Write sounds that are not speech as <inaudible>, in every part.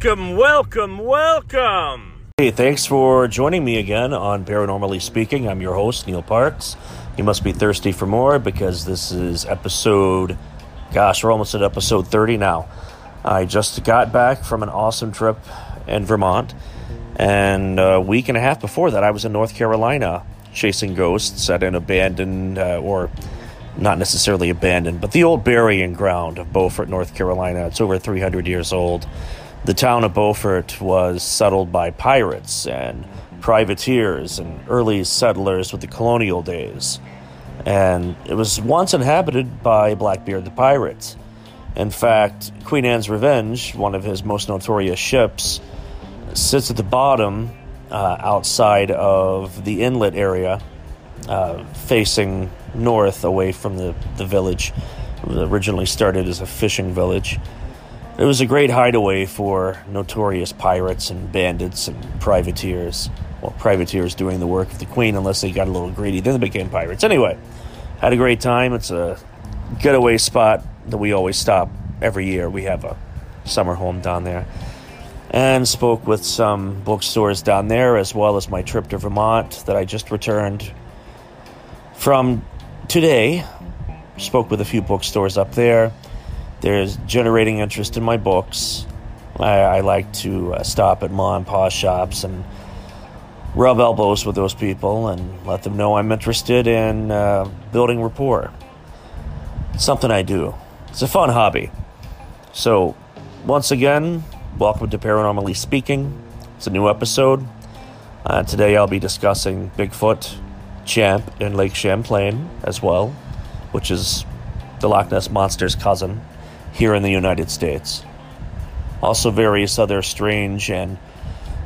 Welcome, welcome, welcome. Hey, thanks for joining me again on Paranormally Speaking. I'm your host, Neil Parks. You must be thirsty for more because this is episode, gosh, we're almost at episode 30 now. I just got back from an awesome trip in Vermont, and a week and a half before that, I was in North Carolina chasing ghosts at an abandoned, uh, or not necessarily abandoned, but the old burying ground of Beaufort, North Carolina. It's over 300 years old. The town of Beaufort was settled by pirates and privateers and early settlers with the colonial days. And it was once inhabited by Blackbeard the pirate. In fact, Queen Anne's Revenge, one of his most notorious ships, sits at the bottom uh, outside of the inlet area, uh, facing north away from the, the village. It originally started as a fishing village. It was a great hideaway for notorious pirates and bandits and privateers. Well, privateers doing the work of the queen, unless they got a little greedy, then they became pirates. Anyway, had a great time. It's a getaway spot that we always stop every year. We have a summer home down there. And spoke with some bookstores down there, as well as my trip to Vermont that I just returned from today. Spoke with a few bookstores up there. There's generating interest in my books. I, I like to uh, stop at mom and pa shops and rub elbows with those people and let them know I'm interested in uh, building rapport. It's something I do. It's a fun hobby. So, once again, welcome to Paranormally Speaking. It's a new episode. Uh, today I'll be discussing Bigfoot, Champ in Lake Champlain as well, which is the Loch Ness Monster's cousin here in the United States. Also, various other strange and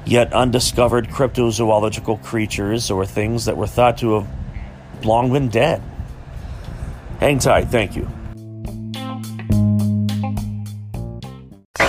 yet undiscovered cryptozoological creatures or things that were thought to have long been dead. Hang tight, thank you.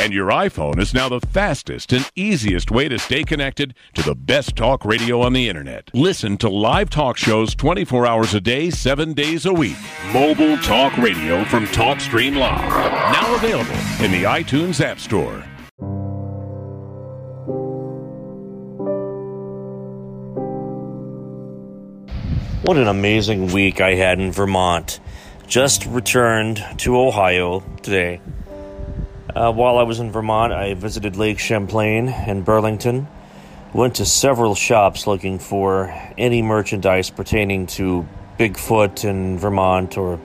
And your iPhone is now the fastest and easiest way to stay connected to the best talk radio on the internet. Listen to live talk shows 24 hours a day, 7 days a week. Mobile talk radio from TalkStream Live. Now available in the iTunes App Store. What an amazing week I had in Vermont. Just returned to Ohio today. Uh, while I was in Vermont, I visited Lake Champlain and Burlington. Went to several shops looking for any merchandise pertaining to Bigfoot in Vermont or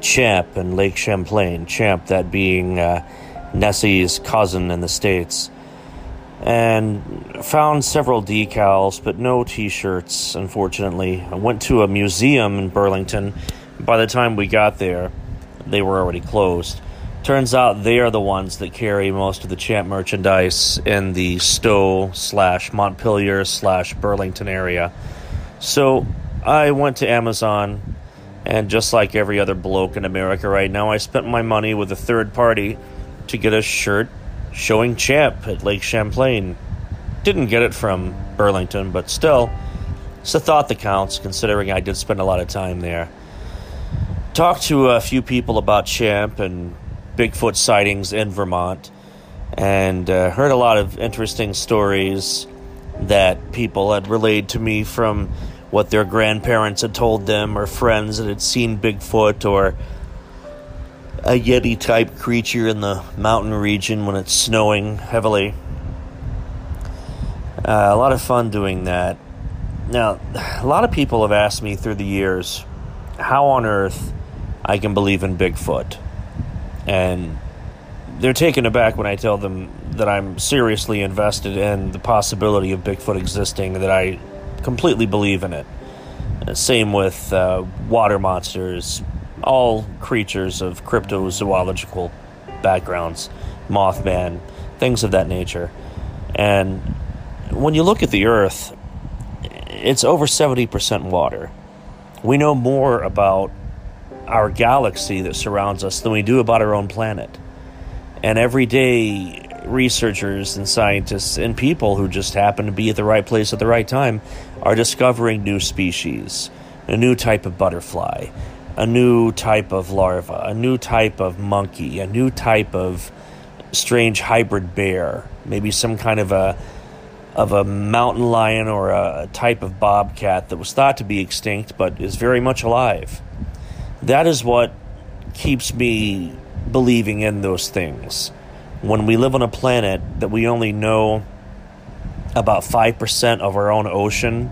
Champ in Lake Champlain. Champ, that being uh, Nessie's cousin in the States. And found several decals, but no t shirts, unfortunately. I went to a museum in Burlington. By the time we got there, they were already closed. Turns out they are the ones that carry most of the champ merchandise in the Stowe slash Montpelier slash Burlington area. So I went to Amazon, and just like every other bloke in America right now, I spent my money with a third party to get a shirt showing champ at Lake Champlain. Didn't get it from Burlington, but still, it's a thought that counts considering I did spend a lot of time there. Talked to a few people about Champ and Bigfoot sightings in Vermont and uh, heard a lot of interesting stories that people had relayed to me from what their grandparents had told them or friends that had seen Bigfoot or a Yeti type creature in the mountain region when it's snowing heavily. Uh, a lot of fun doing that. Now, <sighs> a lot of people have asked me through the years how on earth I can believe in Bigfoot. And they're taken aback when I tell them that I'm seriously invested in the possibility of Bigfoot existing, that I completely believe in it. Uh, same with uh, water monsters, all creatures of cryptozoological backgrounds, Mothman, things of that nature. And when you look at the Earth, it's over 70% water. We know more about our galaxy that surrounds us than we do about our own planet. And every day researchers and scientists and people who just happen to be at the right place at the right time are discovering new species, a new type of butterfly, a new type of larva, a new type of monkey, a new type of strange hybrid bear, maybe some kind of a of a mountain lion or a type of bobcat that was thought to be extinct but is very much alive. That is what keeps me believing in those things. When we live on a planet that we only know about 5% of our own ocean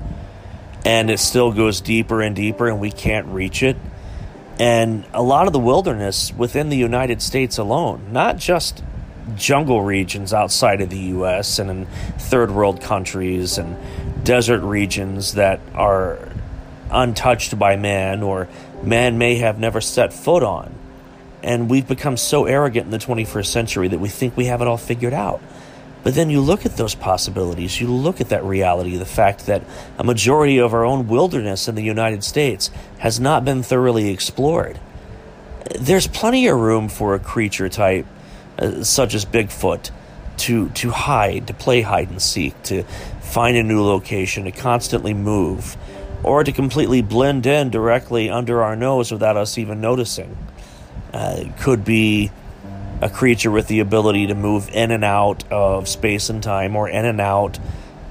and it still goes deeper and deeper and we can't reach it. And a lot of the wilderness within the United States alone, not just jungle regions outside of the US and in third world countries and desert regions that are untouched by man or man may have never set foot on. And we've become so arrogant in the 21st century that we think we have it all figured out. But then you look at those possibilities, you look at that reality, the fact that a majority of our own wilderness in the United States has not been thoroughly explored. There's plenty of room for a creature type uh, such as Bigfoot, to to hide, to play hide and seek, to find a new location, to constantly move, or to completely blend in directly under our nose without us even noticing. Uh, it could be a creature with the ability to move in and out of space and time, or in and out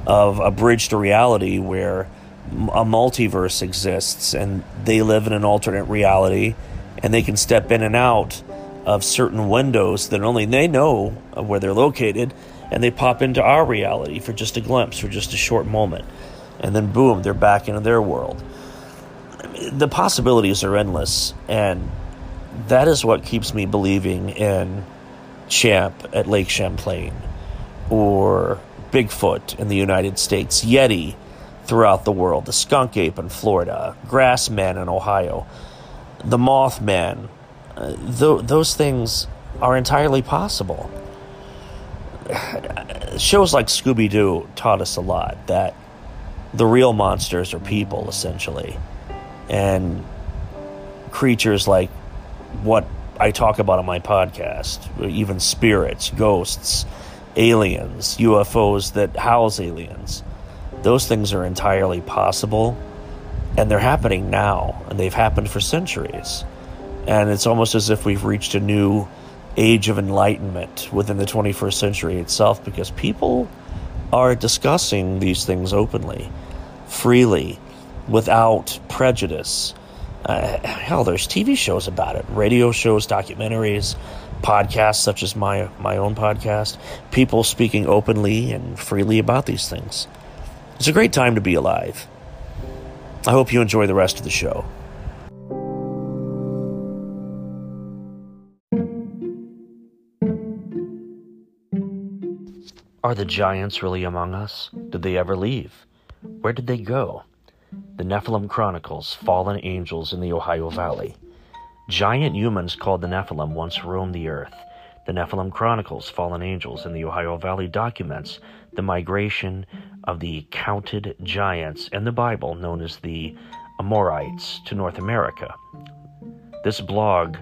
of a bridge to reality where a multiverse exists and they live in an alternate reality and they can step in and out of certain windows that only they know where they're located, and they pop into our reality for just a glimpse, for just a short moment. And then, boom, they're back into their world. I mean, the possibilities are endless, and that is what keeps me believing in Champ at Lake Champlain, or Bigfoot in the United States, Yeti throughout the world, the skunk ape in Florida, Grassman in Ohio, the Mothman uh, th- those things are entirely possible. <sighs> Shows like Scooby Doo taught us a lot that the real monsters are people, essentially. And creatures like what I talk about on my podcast, even spirits, ghosts, aliens, UFOs that house aliens, those things are entirely possible. And they're happening now, and they've happened for centuries. And it's almost as if we've reached a new age of enlightenment within the 21st century itself because people are discussing these things openly, freely, without prejudice. Uh, hell, there's TV shows about it, radio shows, documentaries, podcasts such as my my own podcast. People speaking openly and freely about these things. It's a great time to be alive. I hope you enjoy the rest of the show. Are the giants really among us? Did they ever leave? Where did they go? The Nephilim Chronicles Fallen Angels in the Ohio Valley. Giant humans called the Nephilim once roamed the earth. The Nephilim Chronicles Fallen Angels in the Ohio Valley documents the migration of the counted giants in the Bible known as the Amorites to North America. This blog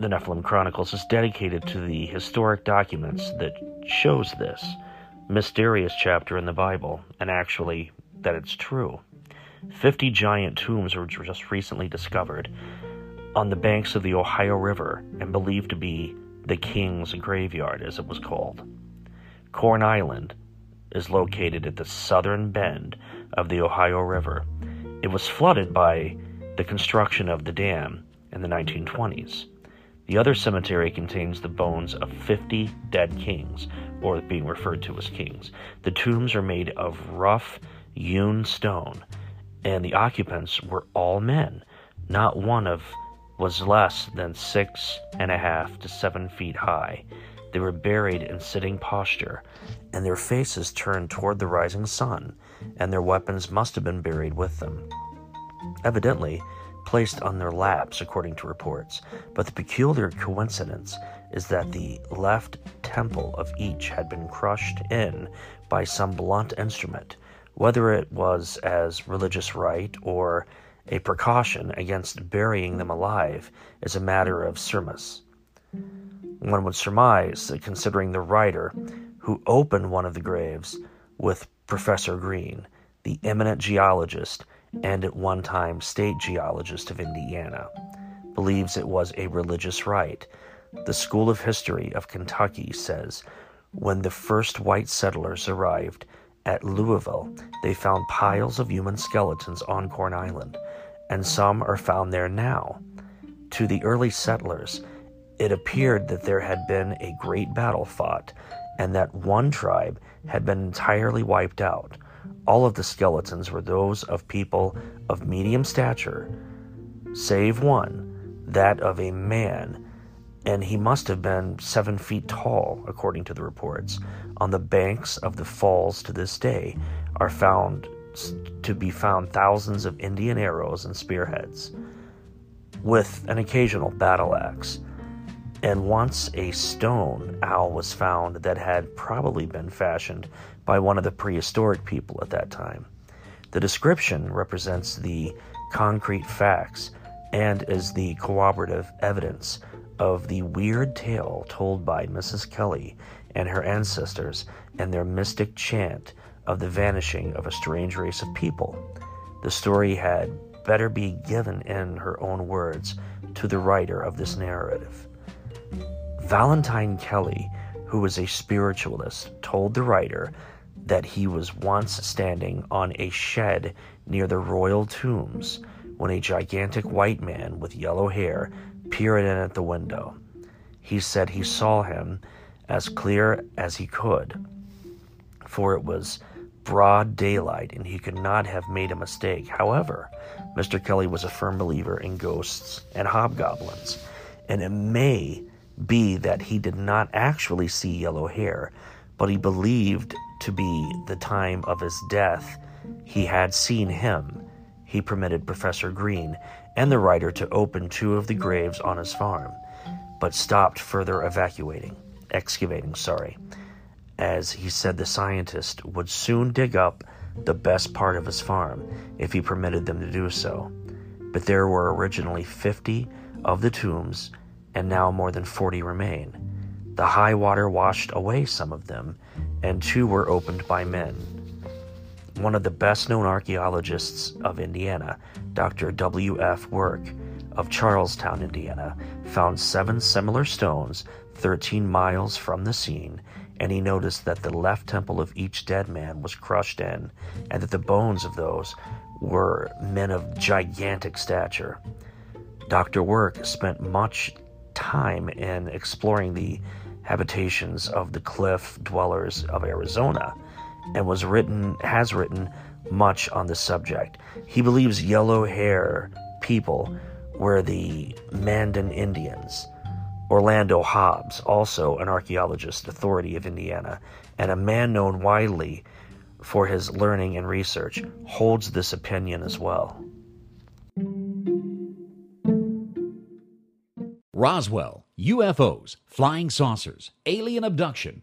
the Nephilim Chronicles is dedicated to the historic documents that shows this mysterious chapter in the Bible, and actually that it's true. Fifty giant tombs were just recently discovered on the banks of the Ohio River and believed to be the King's Graveyard, as it was called. Corn Island is located at the southern bend of the Ohio River. It was flooded by the construction of the dam in the 1920s. The other cemetery contains the bones of 50 dead kings, or being referred to as kings. The tombs are made of rough, hewn stone, and the occupants were all men. Not one of was less than six and a half to seven feet high. They were buried in sitting posture, and their faces turned toward the rising sun, and their weapons must have been buried with them. Evidently, placed on their laps, according to reports, but the peculiar coincidence is that the left temple of each had been crushed in by some blunt instrument, whether it was as religious rite or a precaution against burying them alive is a matter of surmise. One would surmise that considering the writer who opened one of the graves with Professor Green, the eminent geologist and at one time state geologist of Indiana, believes it was a religious rite. The School of History of Kentucky says when the first white settlers arrived at Louisville, they found piles of human skeletons on Corn Island, and some are found there now. To the early settlers, it appeared that there had been a great battle fought, and that one tribe had been entirely wiped out. All of the skeletons were those of people of medium stature, save one, that of a man, and he must have been seven feet tall, according to the reports. On the banks of the falls to this day are found to be found thousands of Indian arrows and spearheads, with an occasional battle axe. And once a stone owl was found that had probably been fashioned by one of the prehistoric people at that time. The description represents the concrete facts and is the corroborative evidence of the weird tale told by Mrs. Kelly and her ancestors and their mystic chant of the vanishing of a strange race of people. The story had better be given in her own words to the writer of this narrative. Valentine Kelly, who was a spiritualist, told the writer that he was once standing on a shed near the royal tombs when a gigantic white man with yellow hair peered in at the window. He said he saw him as clear as he could, for it was broad daylight and he could not have made a mistake. However, Mr. Kelly was a firm believer in ghosts and hobgoblins, and it may be that he did not actually see yellow hair, but he believed to be the time of his death he had seen him. He permitted Professor Green and the writer to open two of the graves on his farm, but stopped further evacuating, excavating, sorry, as he said the scientist would soon dig up the best part of his farm if he permitted them to do so. But there were originally 50 of the tombs, and now more than 40 remain. The high water washed away some of them, and two were opened by men. One of the best known archaeologists of Indiana, Dr. W.F. Work of Charlestown, Indiana, found seven similar stones 13 miles from the scene, and he noticed that the left temple of each dead man was crushed in, and that the bones of those were men of gigantic stature. Dr. Work spent much time in exploring the habitations of the cliff dwellers of Arizona and was written has written much on the subject. He believes yellow hair people were the Mandan Indians. Orlando Hobbs, also an archaeologist authority of Indiana, and a man known widely for his learning and research, holds this opinion as well. Roswell, UFOs, flying saucers, alien abduction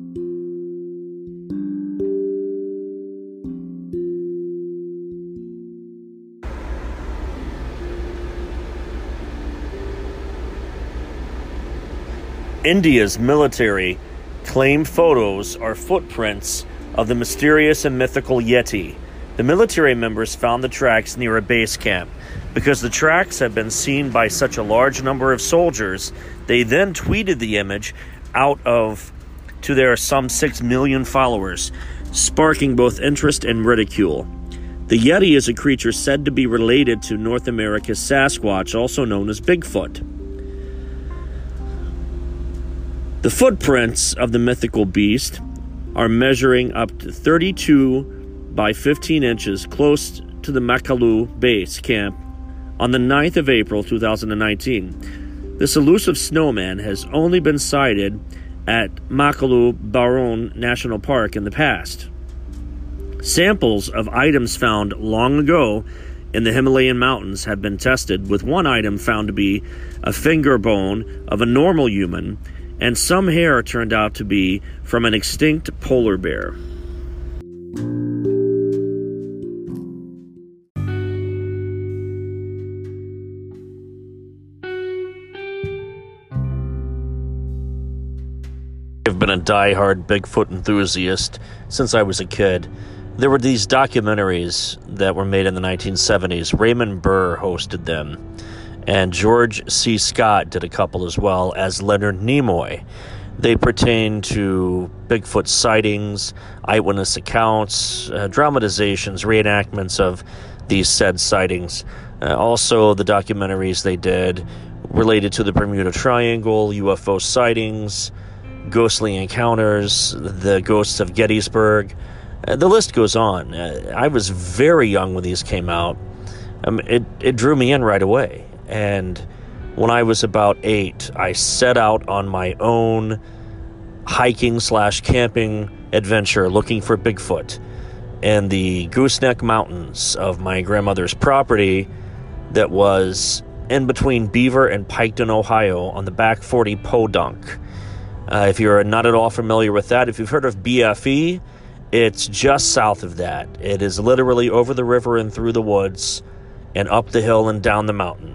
India's military claimed photos are footprints of the mysterious and mythical Yeti. The military members found the tracks near a base camp. Because the tracks had been seen by such a large number of soldiers, they then tweeted the image out of to their some 6 million followers, sparking both interest and ridicule. The Yeti is a creature said to be related to North America's Sasquatch, also known as Bigfoot. The footprints of the mythical beast are measuring up to 32 by 15 inches close to the Makalu base camp on the 9th of April 2019. This elusive snowman has only been sighted at Makalu Barun National Park in the past. Samples of items found long ago in the Himalayan mountains have been tested, with one item found to be a finger bone of a normal human, and some hair turned out to be from an extinct polar bear. I've been a die-hard Bigfoot enthusiast since I was a kid. There were these documentaries that were made in the 1970s. Raymond Burr hosted them, and George C. Scott did a couple as well as Leonard Nimoy. They pertain to Bigfoot sightings, eyewitness accounts, uh, dramatizations, reenactments of these said sightings. Uh, also, the documentaries they did related to the Bermuda Triangle, UFO sightings, ghostly encounters, the ghosts of Gettysburg. Uh, the list goes on. Uh, I was very young when these came out. Um, it, it drew me in right away. And when I was about eight, I set out on my own hiking slash camping adventure looking for Bigfoot in the Gooseneck Mountains of my grandmother's property that was in between Beaver and Piketon, Ohio, on the back 40 Podunk. Uh, if you're not at all familiar with that, if you've heard of BFE, it's just south of that. It is literally over the river and through the woods and up the hill and down the mountain.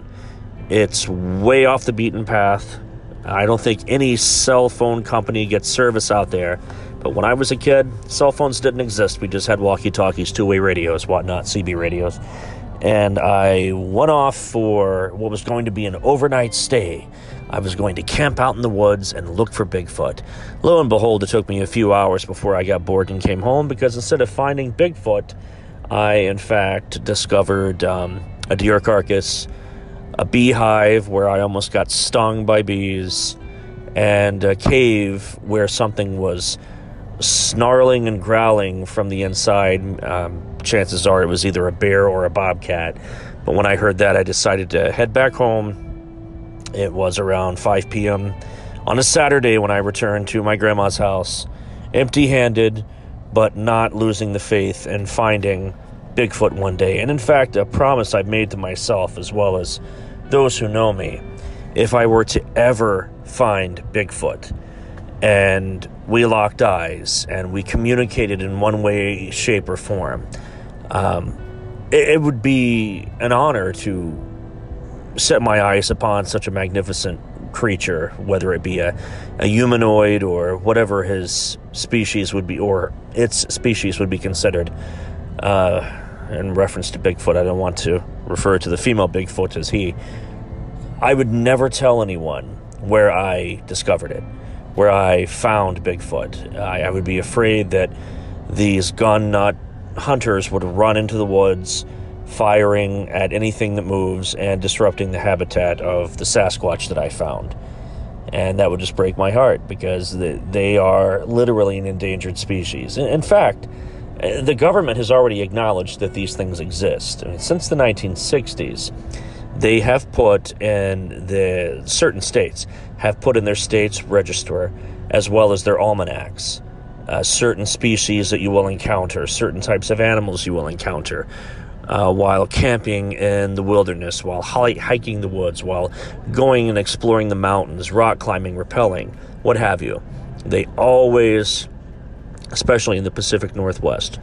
It's way off the beaten path. I don't think any cell phone company gets service out there. But when I was a kid, cell phones didn't exist. We just had walkie talkies, two way radios, whatnot, CB radios. And I went off for what was going to be an overnight stay. I was going to camp out in the woods and look for Bigfoot. Lo and behold, it took me a few hours before I got bored and came home because instead of finding Bigfoot, I in fact discovered um, a deer carcass, a beehive where I almost got stung by bees, and a cave where something was snarling and growling from the inside. Um, chances are it was either a bear or a bobcat. But when I heard that, I decided to head back home. It was around 5 p.m. on a Saturday when I returned to my grandma's house, empty handed, but not losing the faith and finding Bigfoot one day. And in fact, a promise I've made to myself as well as those who know me if I were to ever find Bigfoot and we locked eyes and we communicated in one way, shape, or form, um, it, it would be an honor to set my eyes upon such a magnificent creature, whether it be a, a humanoid or whatever his species would be, or its species would be considered. Uh, in reference to Bigfoot, I don't want to refer to the female Bigfoot as he. I would never tell anyone where I discovered it, where I found Bigfoot. I, I would be afraid that these gun nut hunters would run into the woods firing at anything that moves and disrupting the habitat of the Sasquatch that I found. And that would just break my heart because they are literally an endangered species. In fact, the government has already acknowledged that these things exist. I mean, since the 1960s, they have put in the certain states have put in their state's register as well as their almanacs uh, certain species that you will encounter, certain types of animals you will encounter, uh, while camping in the wilderness, while hiking the woods, while going and exploring the mountains, rock climbing, rappelling, what have you. They always, especially in the Pacific Northwest,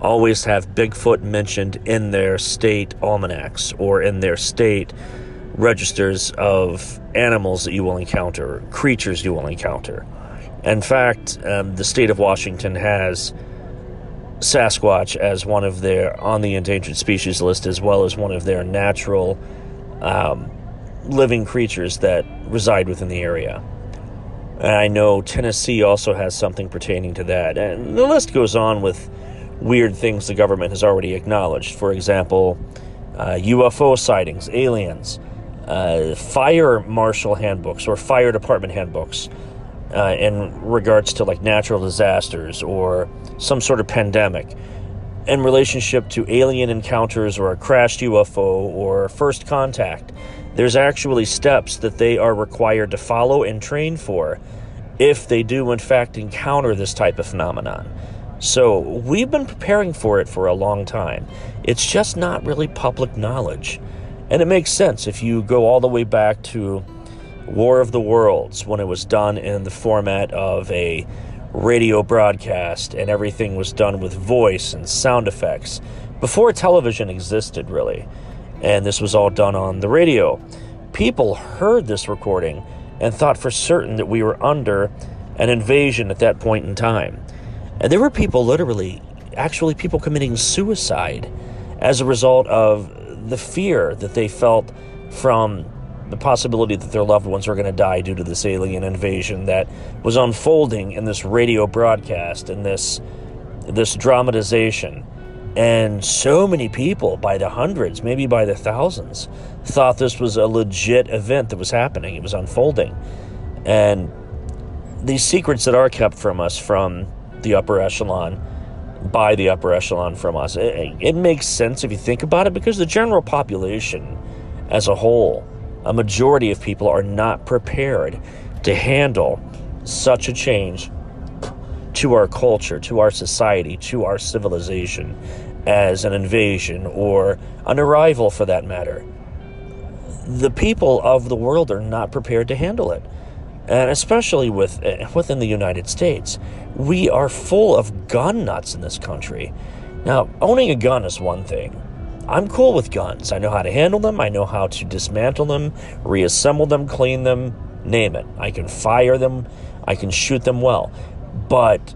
always have Bigfoot mentioned in their state almanacs or in their state registers of animals that you will encounter, creatures you will encounter. In fact, um, the state of Washington has Sasquatch as one of their on the endangered species list, as well as one of their natural um, living creatures that reside within the area. And I know Tennessee also has something pertaining to that. And the list goes on with weird things the government has already acknowledged. For example, uh, UFO sightings, aliens, uh, fire marshal handbooks or fire department handbooks uh, in regards to like natural disasters or some sort of pandemic in relationship to alien encounters or a crashed UFO or first contact. There's actually steps that they are required to follow and train for if they do, in fact, encounter this type of phenomenon. So we've been preparing for it for a long time. It's just not really public knowledge. And it makes sense if you go all the way back to War of the Worlds when it was done in the format of a radio broadcast and everything was done with voice and sound effects before television existed, really. And this was all done on the radio. People heard this recording and thought for certain that we were under an invasion at that point in time. And there were people literally, actually, people committing suicide as a result of the fear that they felt from the possibility that their loved ones were going to die due to this alien invasion that was unfolding in this radio broadcast and this this dramatization and so many people by the hundreds maybe by the thousands thought this was a legit event that was happening. It was unfolding. And these secrets that are kept from us from the upper echelon by the upper echelon from us it, it makes sense if you think about it because the general population as a whole a majority of people are not prepared to handle such a change to our culture, to our society, to our civilization as an invasion or an arrival for that matter. The people of the world are not prepared to handle it. And especially with eh, within the United States, we are full of gun nuts in this country. Now, owning a gun is one thing. I'm cool with guns. I know how to handle them, I know how to dismantle them, reassemble them, clean them, name it. I can fire them, I can shoot them well. But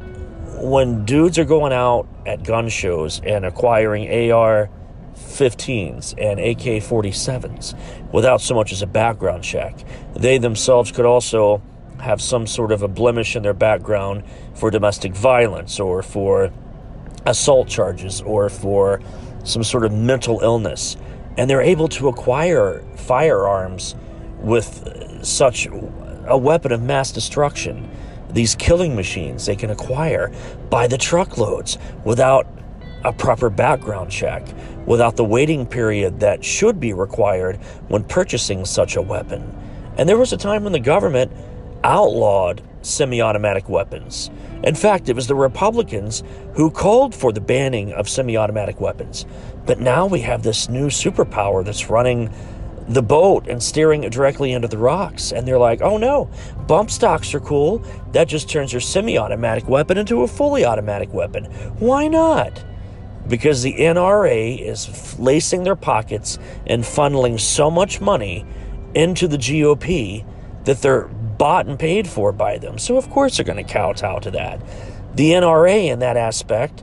when dudes are going out at gun shows and acquiring AR 15s and AK 47s without so much as a background check, they themselves could also have some sort of a blemish in their background for domestic violence or for assault charges or for some sort of mental illness, and they're able to acquire firearms with such a weapon of mass destruction. These killing machines they can acquire by the truckloads without a proper background check, without the waiting period that should be required when purchasing such a weapon. And there was a time when the government outlawed semi automatic weapons. In fact, it was the Republicans who called for the banning of semi automatic weapons. But now we have this new superpower that's running the boat and steering it directly into the rocks. And they're like, oh no, bump stocks are cool. That just turns your semi automatic weapon into a fully automatic weapon. Why not? Because the NRA is lacing their pockets and funneling so much money into the GOP that they're bought and paid for by them. So, of course, they're going to kowtow to that. The NRA, in that aspect,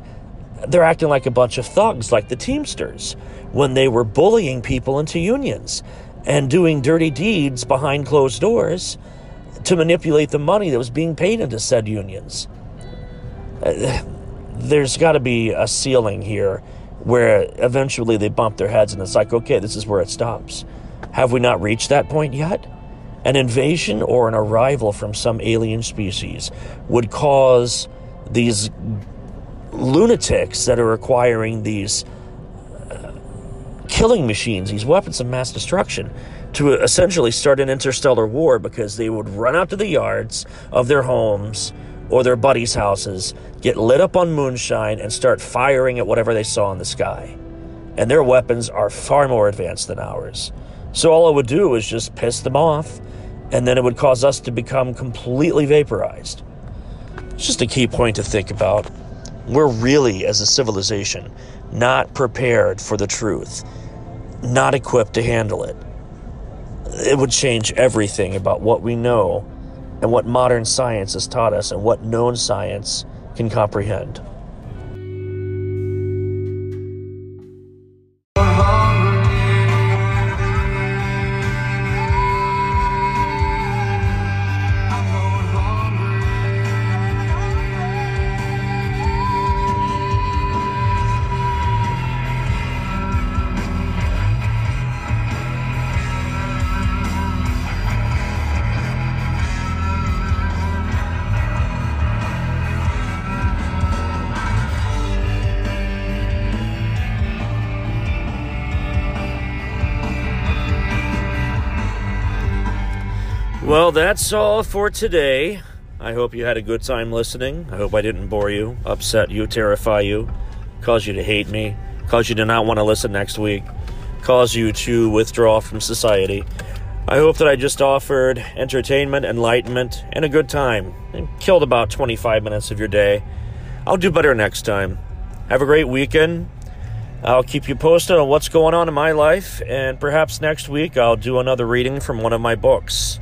they're acting like a bunch of thugs, like the Teamsters, when they were bullying people into unions and doing dirty deeds behind closed doors to manipulate the money that was being paid into said unions. Uh, there's got to be a ceiling here where eventually they bump their heads and it's like, okay, this is where it stops. Have we not reached that point yet? An invasion or an arrival from some alien species would cause these lunatics that are acquiring these uh, killing machines, these weapons of mass destruction, to essentially start an interstellar war because they would run out to the yards of their homes or their buddies' houses, get lit up on moonshine, and start firing at whatever they saw in the sky. And their weapons are far more advanced than ours. So all it would do is just piss them off and then it would cause us to become completely vaporized. It's just a key point to think about. We're really, as a civilization, not prepared for the truth, not equipped to handle it. It would change everything about what we know and what modern science has taught us and what known science can comprehend. Well, that's all for today. I hope you had a good time listening. I hope I didn't bore you, upset you, terrify you, cause you to hate me, cause you to not want to listen next week, cause you to withdraw from society. I hope that I just offered entertainment, enlightenment, and a good time, and killed about 25 minutes of your day. I'll do better next time. Have a great weekend. I'll keep you posted on what's going on in my life, and perhaps next week I'll do another reading from one of my books.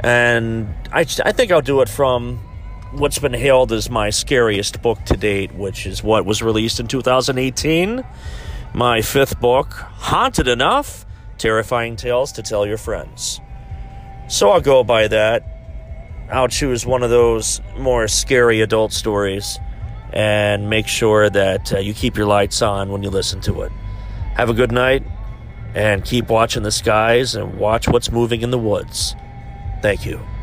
And I, I think I'll do it from what's been hailed as my scariest book to date, which is what was released in 2018. My fifth book, Haunted Enough Terrifying Tales to Tell Your Friends. So I'll go by that. I'll choose one of those more scary adult stories and make sure that uh, you keep your lights on when you listen to it. Have a good night and keep watching the skies and watch what's moving in the woods. Thank you.